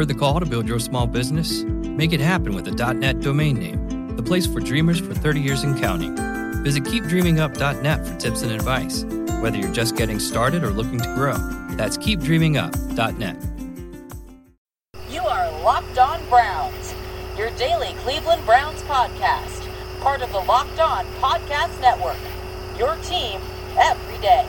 Heard the call to build your small business? Make it happen with a .net domain name, the place for dreamers for 30 years and counting. Visit keepdreamingup.net for tips and advice, whether you're just getting started or looking to grow. That's keepdreamingup.net. You are Locked On Browns, your daily Cleveland Browns podcast, part of the Locked On Podcast Network. Your team every day.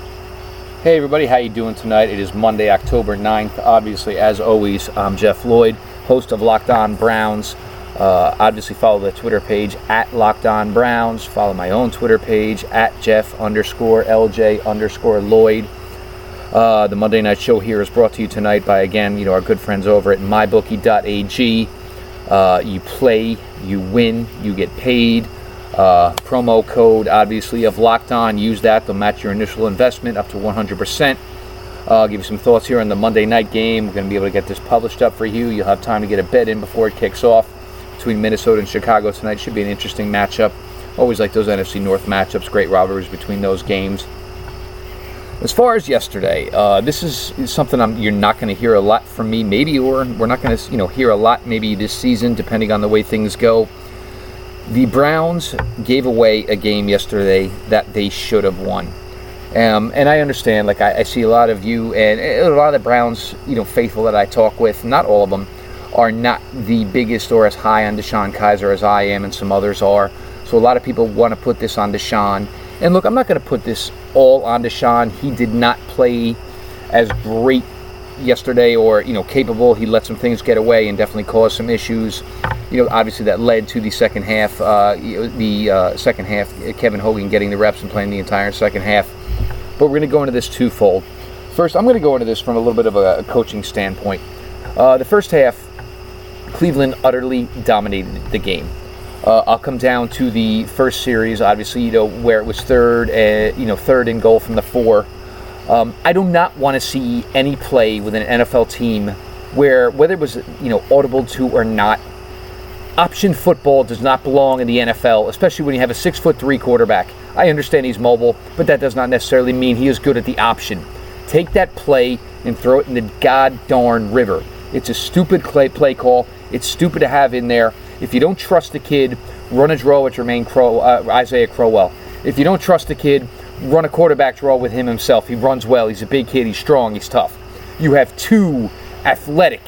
Hey everybody, how you doing tonight? It is Monday, October 9th. Obviously, as always, I'm Jeff Lloyd, host of Locked On Browns. Uh, obviously, follow the Twitter page at Locked On Browns. Follow my own Twitter page at Jeff underscore LJ underscore Lloyd. Uh, the Monday Night Show here is brought to you tonight by, again, you know, our good friends over at mybookie.ag. Uh, you play, you win, you get paid. Uh, promo code, obviously, of Locked On. Use that. They'll match your initial investment up to 100%. Uh, I'll give you some thoughts here on the Monday night game. We're going to be able to get this published up for you. You'll have time to get a bet in before it kicks off between Minnesota and Chicago tonight. Should be an interesting matchup. Always like those NFC North matchups. Great rivalries between those games. As far as yesterday, uh, this is, is something I'm, you're not going to hear a lot from me. Maybe, or we're not going to, you know, hear a lot maybe this season, depending on the way things go. The Browns gave away a game yesterday that they should have won. Um, and I understand, like, I, I, see a lot of you and a lot of the Browns, you know, faithful that I talk with, not all of them, are not the biggest or as high on DeShone Kizer as I am and some others are. So a lot of people want to put this on DeShone. And look, I'm not going to put this all on DeShone. He did not play as great yesterday or you know capable. He let some things get away and definitely caused some issues. You know, obviously that led to the second half. Uh, the uh, second half, Kevin Hogan getting the reps and playing the entire second half. But we're going to go into this twofold. First, I'm going to go into this from a little bit of a, coaching standpoint. Uh, the first half, Cleveland utterly dominated the game. Uh, I'll come down to the first series, obviously, you know, where it was third, uh, you know, third and goal from the four. Um, I do not want to see any play with an NFL team where, whether it was you know audible to or not, option football does not belong in the NFL, especially when you have a six foot three quarterback. I understand he's mobile, but that does not necessarily mean he is good at the option. Take that play and throw it in the god darn river. It's a stupid play, play call. It's stupid to have in there. If you don't trust the kid, run a draw with Jermaine Crow, uh, Isaiah Crowell. If you don't trust the kid, run a quarterback draw with him himself. He runs well. He's a big kid. He's strong. He's tough. You have two athletic,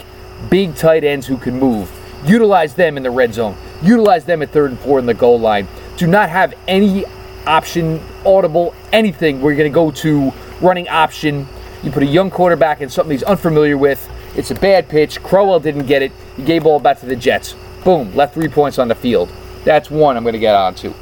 big tight ends who can move. Utilize them in the red zone. Utilize them at third and four in the goal line. Do not have any option, audible, anything you're going to go to running option. You put a young quarterback in something he's unfamiliar with. It's a bad pitch. Crowell didn't get it. He gave ball back to the Jets. Boom, left three points on the field. That's one I'm going to get on to.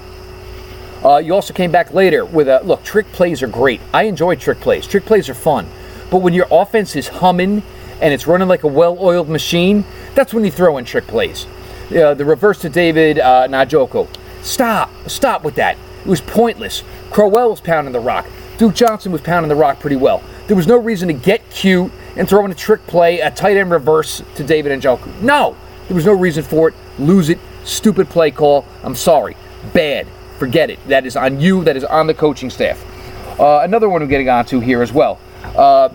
Uh, you also came back later with a look. Trick plays are great. I enjoy trick plays. Trick plays are fun. But when your offense is humming and it's running like a well-oiled machine, that's when you throw in trick plays. Uh, the reverse to David uh, Njoku. Stop. Stop with that. It was pointless. Crowell was pounding the rock. Duke Johnson was pounding the rock pretty well. There was no reason to get cute and throw in a trick play, a tight end reverse to David Njoku. No, there was no reason for it. Lose it. Stupid play call. I'm sorry. Bad. Forget it. That is on you. That is on the coaching staff. Uh, another one we're getting onto here as well. Uh,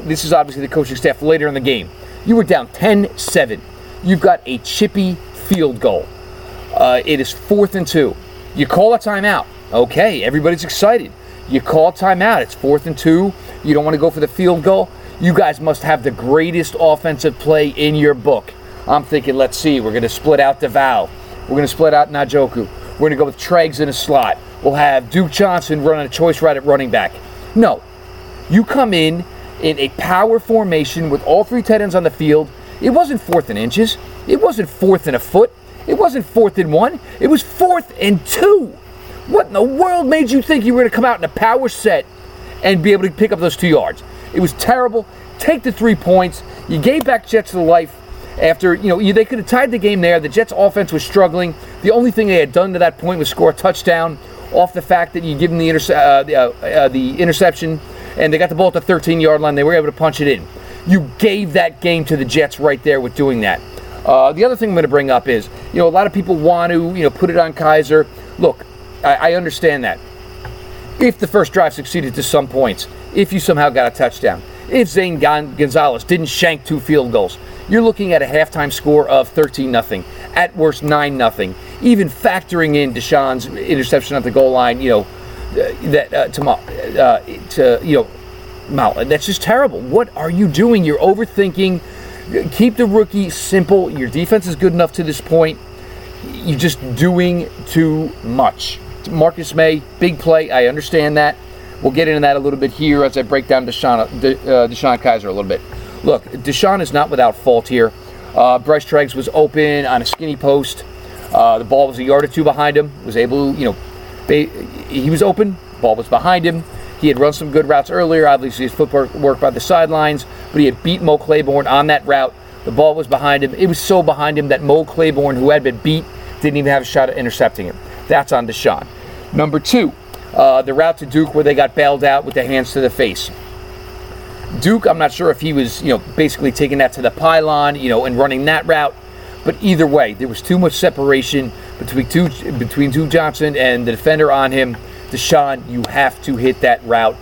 this is obviously the coaching staff later in the game. You were down 10 7. You've got a chippy field goal. Uh, it is fourth and two. You call a timeout. Okay, everybody's excited. You call timeout. It's fourth and two. You don't want to go for the field goal. You guys must have the greatest offensive play in your book. I'm thinking, let's see, we're going to split out DeVal. We're going to split out Njoku. We're going to go with Treggs in a slot. We'll have Duke Johnson running a choice right at running back. No. You come in in a power formation with all three tight ends on the field. It wasn't fourth and inches. It wasn't fourth and a foot. It wasn't fourth and one. It was fourth and two. What in the world made you think you were going to come out in a power set and be able to pick up those two yards? It was terrible. Take the three points. You gave back Jets to life after you know they could have tied the game there. The Jets' offense was struggling. The only thing they had done to that point was score a touchdown off the fact that you give them the, interse- uh, the, uh, uh, the interception, and they got the ball at the 13-yard line. They were able to punch it in. You gave that game to the Jets right there with doing that. Uh, the other thing I'm going to bring up is, you know, a lot of people want to, you know, put it on Kizer. Look, I, I understand that. If the first drive succeeded to some points, if you somehow got a touchdown, if Zane Gonzalez didn't shank two field goals, you're looking at a halftime score of 13 nothing, at worst 9 nothing. Even factoring in DeShone's interception at the goal line, you know, that uh, to, uh, to you know, Mal, that's just terrible. What are you doing? You're overthinking. Keep the rookie simple. Your defense is good enough to this point. You're just doing too much. Marcus Maye, big play. I understand that. We'll get into that a little bit here as I break down DeShone, De, uh, DeShone Kizer a little bit. Look, DeShone is not without fault here. Uh, Bryce Treggs was open on a skinny post. Uh, the ball was a yard or two behind him. Was able, you know, he was open. Ball was behind him. He had run some good routes earlier. Obviously, his footwork worked by the sidelines, but he had beat Mo Claiborne on that route. The ball was behind him. It was so behind him that Mo Claiborne, who had been beat, didn't even have a shot at intercepting him. That's on DeShone. Number two, uh, the route to Duke where they got bailed out with the hands to the face. Duke, I'm not sure if he was, you know, basically taking that to the pylon, you know, and running that route. But either way, there was too much separation between two between Duke Johnson and the defender on him. DeShone, you have to hit that route.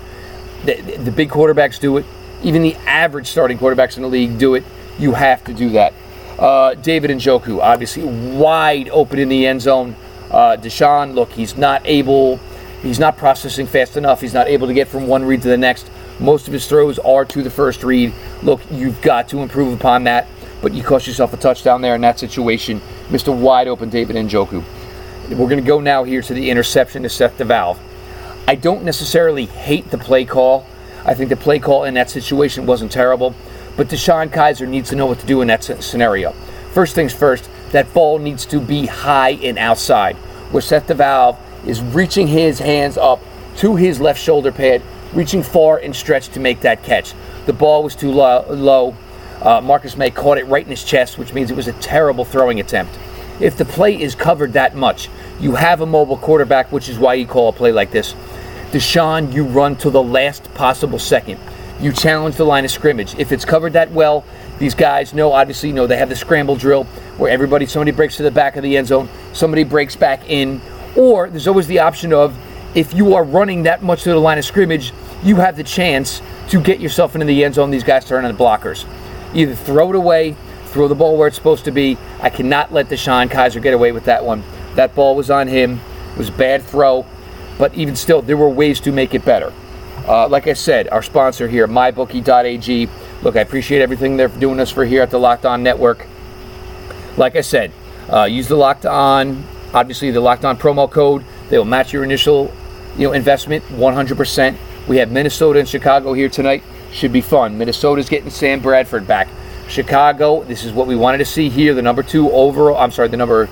The, the big quarterbacks do it. Even the average starting quarterbacks in the league do it. You have to do that. Uh, David Njoku, obviously wide open in the end zone. Uh, DeShone, look, he's not able, he's not processing fast enough. He's not able to get from one read to the next. Most of his throws are to the first read. Look, you've got to improve upon that, but you cost yourself a touchdown there in that situation. Mr. Wide Open David Njoku. We're going to go now here to the interception to Seth DeValve. I don't necessarily hate the play call. I think the play call in that situation wasn't terrible, but DeShone Kizer needs to know what to do in that scenario. First things first, that ball needs to be high and outside, where Seth DeValve is reaching his hands up to his left shoulder pad, reaching far and stretched to make that catch. The ball was too low. low. Uh, Marcus Maye caught it right in his chest, which means it was a terrible throwing attempt. If the play is covered that much, you have a mobile quarterback, which is why you call a play like this. DeShone, you run to the last possible second. You challenge the line of scrimmage. If it's covered that well, these guys know, obviously, know they have the scramble drill where everybody, somebody breaks to the back of the end zone, somebody breaks back in, or there's always the option of if you are running that much to the line of scrimmage, you have the chance to get yourself into the end zone. These guys turn the blockers. Either throw it away, throw the ball where it's supposed to be. I cannot let DeShone Kizer get away with that one. That ball was on him. It was a bad throw, but even still, there were ways to make it better. Uh, like I said, our sponsor here, mybookie.ag. Look, I appreciate everything they're doing us for here at the Locked On Network. Like I said, uh, use the Locked On, obviously the Locked On promo code. They will match your initial, you know, investment 100%. We have Minnesota and Chicago here tonight. Should be fun. Minnesota's getting Sam Bradford back. Chicago, this is what we wanted to see here. The number two overall, I'm sorry, the number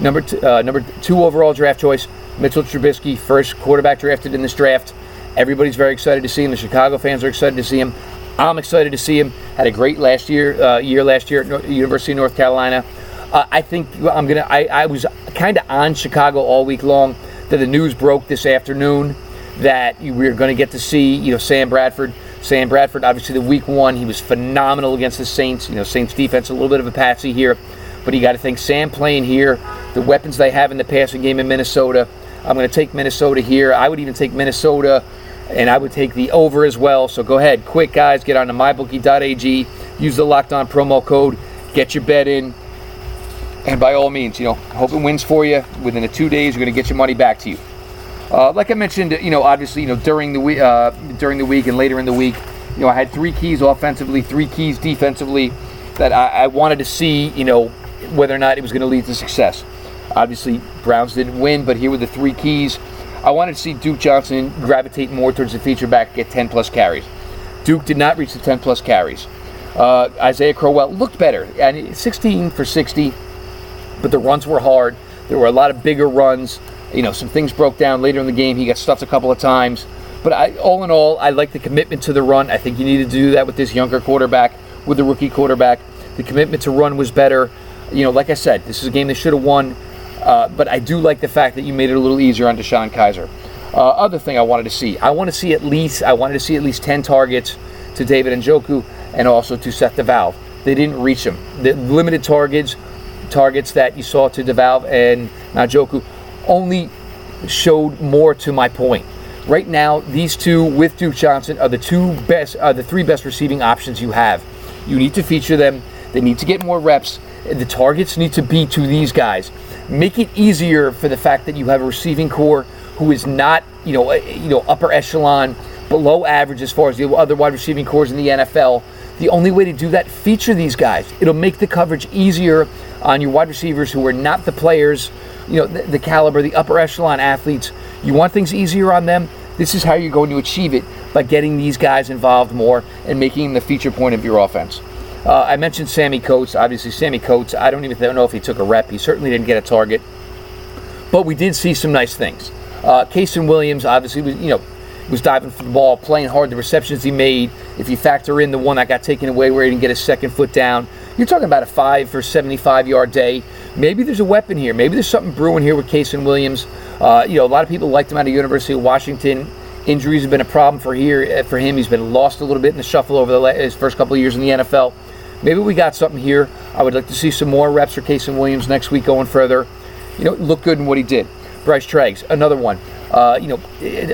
number two, uh, number two overall draft choice, Mitchell Trubisky, first quarterback drafted in this draft. Everybody's very excited to see him. The Chicago fans are excited to see him. I'm excited to see him. Had a great last year, uh, year last year at University of North Carolina. Uh, I think I'm gonna. I, I was kind of on Chicago all week long. That the news broke this afternoon that we were going to get to see, you know, Sam Bradford. Sam Bradford, obviously, the week one, he was phenomenal against the Saints. You know, Saints defense a little bit of a patsy here, but you got to think Sam playing here, the weapons they have in the passing game in Minnesota. I'm going to take Minnesota here. I would even take Minnesota and I would take the over as well. So go ahead, quick guys, get on to mybookie.ag, use the locked on promo code, get your bet in, and by all means, you know, hope it wins for you. Within the two days, you're going to get your money back to you. Uh, like I mentioned, you know, obviously, you know, during the week, uh, during the week and later in the week, you know, I had three keys offensively, three keys defensively that I, I wanted to see, you know, whether or not it was going to lead to success. Obviously, Browns didn't win, but here were the three keys I wanted to see Duke Johnson gravitate more towards the feature back, get 10 plus carries. Duke did not reach the 10 plus carries. Uh, Isaiah Crowell looked better, and 16 for 60, but the runs were hard. There were a lot of bigger runs. You know, some things broke down later in the game. He got stuffed a couple of times. But I, all in all, I like the commitment to the run. I think you need to do that with this younger quarterback, with the rookie quarterback. The commitment to run was better. You know, like I said, this is a game they should have won. Uh, but I do like the fact that you made it a little easier on DeShone Kizer. Uh, other thing I wanted to see, I want to see at least I wanted to see at least 10 targets to David Njoku and also to Seth DeValve. They didn't reach them. The limited targets, targets that you saw to DeValve and Njoku, only showed more to my point. Right now, these two with Duke Johnson are the two best, are the three best receiving options you have. You need to feature them. They need to get more reps. The targets need to be to these guys. Make it easier for the fact that you have a receiving core who is not, you know, uh, you know, upper echelon, below average as far as the other wide receiving cores in the NFL. The only way to do that, feature these guys. It'll make the coverage easier on your wide receivers who are not the players, you know, the, the caliber, the upper echelon athletes. You want things easier on them. This is how you're going to achieve it by getting these guys involved more and making them the feature point of your offense. Uh, I mentioned Sammy Coates. Obviously, Sammy Coates, I don't even know if he took a rep. He certainly didn't get a target. But we did see some nice things. Uh, Kasen Williams, obviously, was, you know, was diving for the ball, playing hard. The receptions he made, if you factor in the one that got taken away where he didn't get his second foot down, you're talking about a five for 75 yard day. Maybe there's a weapon here. Maybe there's something brewing here with Kasen Williams. Uh, you know, a lot of people liked him out of University of Washington. Injuries have been a problem for here uh, for him. He's been lost a little bit in the shuffle over the his first couple of years in the NFL. Maybe we got something here. I would like to see some more reps for Kasen Williams next week going further. You know, look good in what he did. Bryce Treggs, another one. Uh, you know,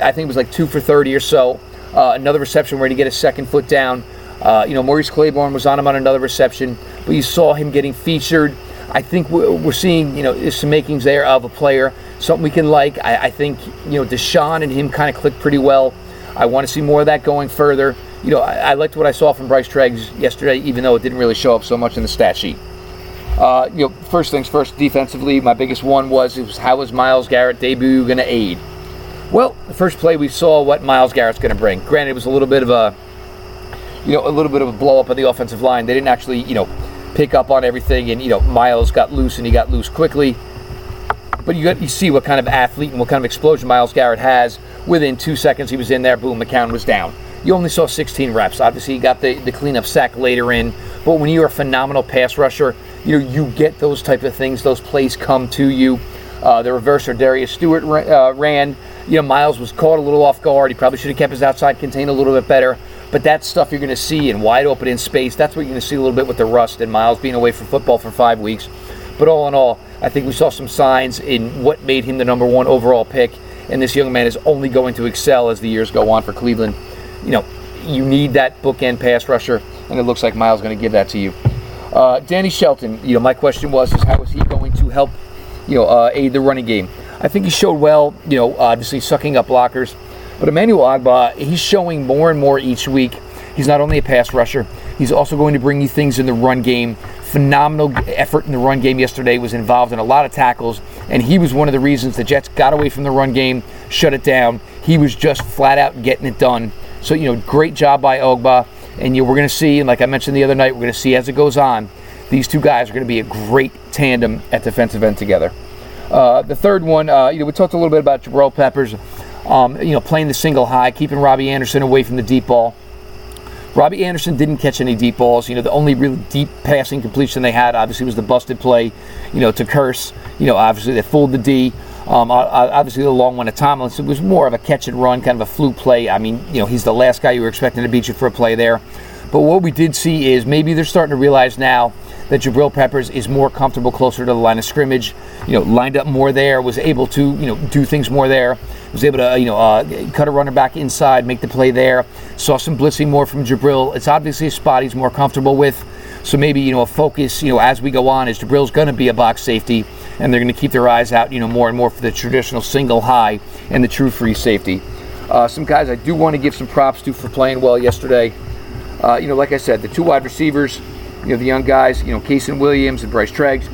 I think it was like two for 30 or so. Uh, another reception where he get a second foot down. Uh, you know, Maurice Claiborne was on him on another reception, but you saw him getting featured. I think we're seeing, you know, some makings there of a player, something we can like. I, I think, you know, DeShone and him kind of clicked pretty well. I want to see more of that going further. You know, I, I liked what I saw from Bryce Treggs yesterday, even though it didn't really show up so much in the stat sheet. Uh, you know, first things first, defensively, my biggest one was, was how was Myles Garrett debut going to aid? Well, the first play we saw what Myles Garrett's going to bring. Granted, it was a little bit of a, you know, a little bit of a blow up on the offensive line. They didn't actually, you know, pick up on everything, and you know, Myles got loose and he got loose quickly. But you got you see what kind of athlete and what kind of explosion Myles Garrett has. Within two seconds, he was in there. Boom, McCown was down. You only saw 16 reps. Obviously, he got the the cleanup sack later in. But when you're a phenomenal pass rusher, you know you get those type of things. Those plays come to you. Uh, the reverse ArDarius Stewart uh, ran you know, Myles was caught a little off guard. He probably should have kept his outside contain a little bit better. But that's stuff you're going to see in wide open in space. That's what you're going to see a little bit with the rust and Myles being away from football for five weeks. But all in all, I think we saw some signs in what made him the number one overall pick. And this young man is only going to excel as the years go on for Cleveland. You know, you need that bookend pass rusher, and it looks like Myles going to give that to you. Uh, Danny Shelton, you know, my question was, is how is he going to help, you know, uh, aid the running game? I think he showed well, you know, obviously sucking up blockers. But Emmanuel Ogbah, he's showing more and more each week. He's not only a pass rusher, he's also going to bring you things in the run game. Phenomenal effort in the run game yesterday, was involved in a lot of tackles, and he was one of the reasons the Jets got away from the run game, shut it down. He was just flat out getting it done. So, you know, great job by Ogbah. And you know, we're going to see, and like I mentioned the other night, we're going to see as it goes on, these two guys are going to be a great tandem at defensive end together. Uh, the third one, uh, you know, we talked a little bit about Jabril Peppers, um, you know, playing the single high, keeping Robbie Anderson away from the deep ball. Robbie Anderson didn't catch any deep balls. You know, the only really deep passing completion they had, obviously, was the busted play, you know, to Kearse. You know, obviously, they fooled the D. Um, obviously, the long one to Tomlinson was more of a catch and run, kind of a fluke play. I mean, you know, he's the last guy you were expecting to beat you for a play there. But what we did see is maybe they're starting to realize now that Jabril Peppers is more comfortable closer to the line of scrimmage. You know, lined up more there, was able to you know do things more there. Was able to you know uh, cut a runner back inside, make the play there. Saw some blitzing more from Jabril. It's obviously a spot he's more comfortable with. So maybe you know a focus you know as we go on is Jabril's going to be a box safety, and they're going to keep their eyes out you know more and more for the traditional single high and the true free safety. Uh, some guys I do want to give some props to for playing well yesterday. Uh, you know, like I said, the two wide receivers you know, the young guys, you know, Kasen Williams and Bryce Treggs,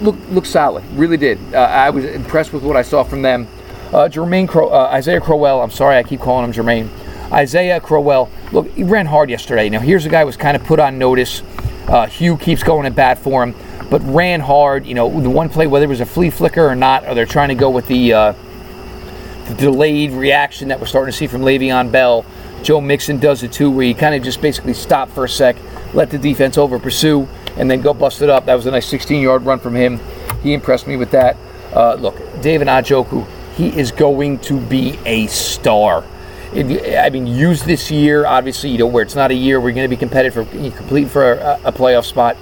look look solid. Really did. Uh, I was impressed with what I saw from them. Uh, Jermaine Cro- uh, Isaiah Crowell. I'm sorry, I keep calling him Jermaine. Isaiah Crowell. Look, he ran hard yesterday. Now here's a guy who was kind of put on notice. Uh, Hugh keeps going at bat for him, but ran hard. You know, the one play, whether it was a flea flicker or not, or they're trying to go with the, uh, the delayed reaction that we're starting to see from Le'Veon Bell. Joe Mixon does it too, where he kind of just basically stopped for a sec, let the defense over pursue, and then go bust it up. That was a nice 16 yard run from him. He impressed me with that. Uh, look, David Njoku, he is going to be a star. If, I mean, use this year, obviously, you know, where it's not a year we're going to be competitive for complete for a, a playoff spot,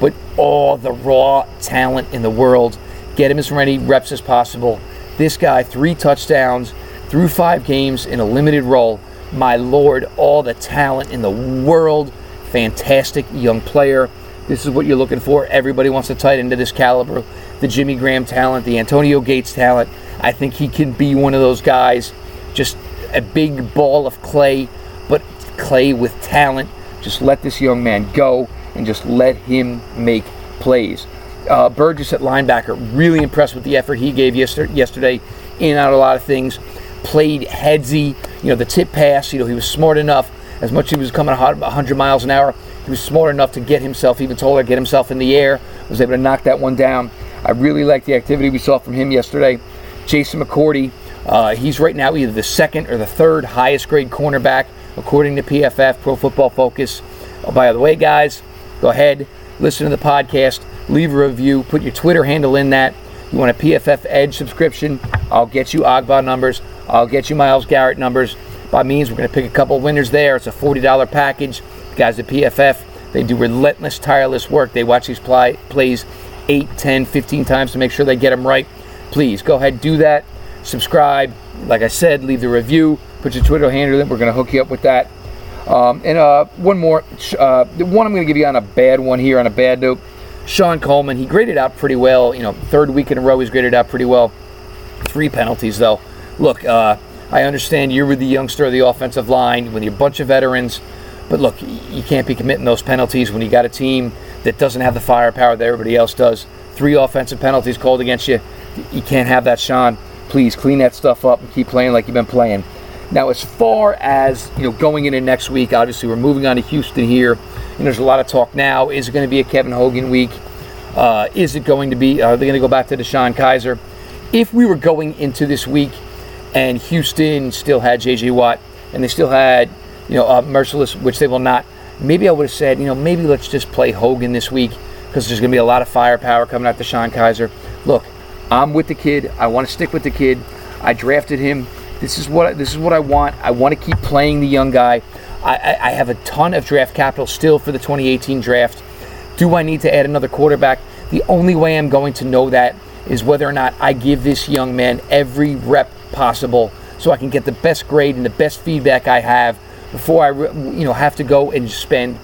but all the raw talent in the world, get him as many reps as possible. This guy, three touchdowns through five games in a limited role. My lord, all the talent in the world fantastic young player. This is what you're looking for. Everybody wants a tight end of this caliber. The Jimmy Graham talent, the Antonio Gates talent. I think he can be one of those guys. Just a big ball of clay, but clay with talent. Just let this young man go and just let him make plays. Uh, Burgess at linebacker, really impressed with the effort he gave yesterday. In and out a lot of things. Played headsy. You know, the tip pass, you know, he was smart enough. As much as he was coming 100 miles an hour, he was smart enough to get himself, even taller, get himself in the air. Was able to knock that one down. I really like the activity we saw from him yesterday. Jason McCourty, uh, he's right now either the second or the third highest grade cornerback according to PFF, Pro Football Focus. Oh, by the way, guys, go ahead, listen to the podcast, leave a review, put your Twitter handle in that. You want a PFF Edge subscription? I'll get you Ogbah numbers. I'll get you Myles Garrett numbers. By means, we're going to pick a couple winners there. It's a $40 package. The guys at PFF, they do relentless, tireless work. They watch these play, plays 8, 10, 15 times to make sure they get them right. Please go ahead, do that. Subscribe. Like I said, leave the review. Put your Twitter handle in. We're going to hook you up with that. Um, and uh, one more. Uh, one I'm going to give you on a bad one here, on a bad note. Shon Coleman, he graded out pretty well. You know, third week in a row, he's graded out pretty well. Three penalties, though. Look, uh, I understand you were the youngster of the offensive line, with a bunch of veterans. But look, you can't be committing those penalties when you got a team that doesn't have the firepower that everybody else does. Three offensive penalties called against you. You can't have that, Shon. Please clean that stuff up and keep playing like you've been playing. Now, as far as you know, going into next week, obviously we're moving on to Houston here, and there's a lot of talk now. Is it going to be a Kevin Hogan week? Uh, is it going to be? Are they going to go back to DeShone Kizer? If we were going into this week, and Houston still had J.J. Watt, and they still had you know uh, Mercilus, which they will not. Maybe I would have said, you know, maybe let's just play Hogan this week because there's going to be a lot of firepower coming out to Sean Kaiser. Look, I'm with the kid. I want to stick with the kid. I drafted him. This is what this is what I want. I want to keep playing the young guy. I, I, I have a ton of draft capital still for the 2018 draft. Do I need to add another quarterback? The only way I'm going to know that is whether or not I give this young man every rep possible so I can get the best grade and the best feedback I have before I you know have to go and spend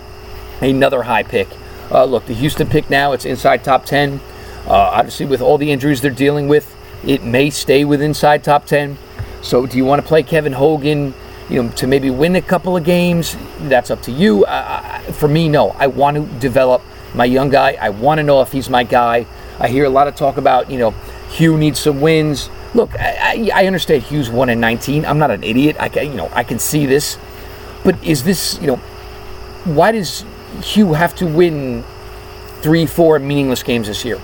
another high pick. Uh, look, the Houston pick now it's inside top 10. Uh, obviously, with all the injuries they're dealing with, it may stay with inside top 10. So, do you want to play Kevin Hogan? You know, to maybe win a couple of games. That's up to you. Uh, for me, no. I want to develop my young guy. I want to know if he's my guy. I hear a lot of talk about, you know, Hugh needs some wins. Look, I, I understand Hugh's one in 19. I'm not an idiot. I can, you know, I can see this. But is this, you know, why does Hugh have to win three, four meaningless games this year?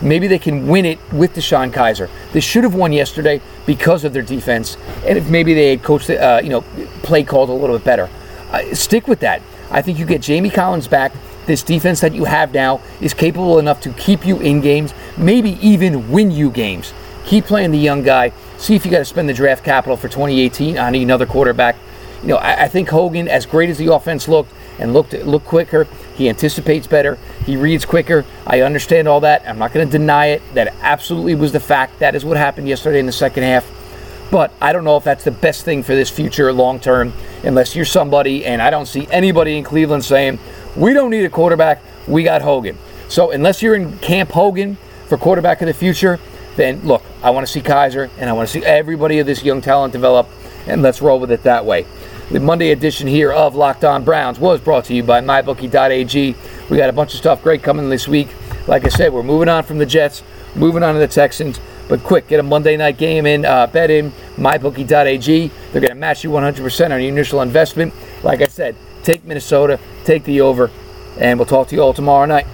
Maybe they can win it with DeShone Kizer. They should have won yesterday because of their defense, and if maybe they had coached, uh, you know, play called a little bit better. Uh, stick with that. I think you get Jamie Collins back. This defense that you have now is capable enough to keep you in games, maybe even win you games. Keep playing the young guy. See if you got to spend the draft capital for 2018 on another quarterback. You know, I, I think Hogan, as great as the offense looked and looked looked quicker, he anticipates better. He reads quicker. I understand all that. I'm not going to deny it. That absolutely was the fact. That is what happened yesterday in the second half. But I don't know if that's the best thing for this future long term, unless you're somebody, and I don't see anybody in Cleveland saying, we don't need a quarterback, we got Hogan. So unless you're in Camp Hogan for quarterback of the future, then look, I want to see Kizer and I want to see everybody of this young talent develop, and let's roll with it that way. The Monday edition here of Locked On Browns was brought to you by MyBookie.ag. We got a bunch of stuff great coming this week. Like I said, we're moving on from the Jets, moving on to the Texans. But quick, get a Monday night game in, uh, bet in MyBookie.ag. They're going to match you 100% on your initial investment. Like I said, take Minnesota, take the over, and we'll talk to you all tomorrow night.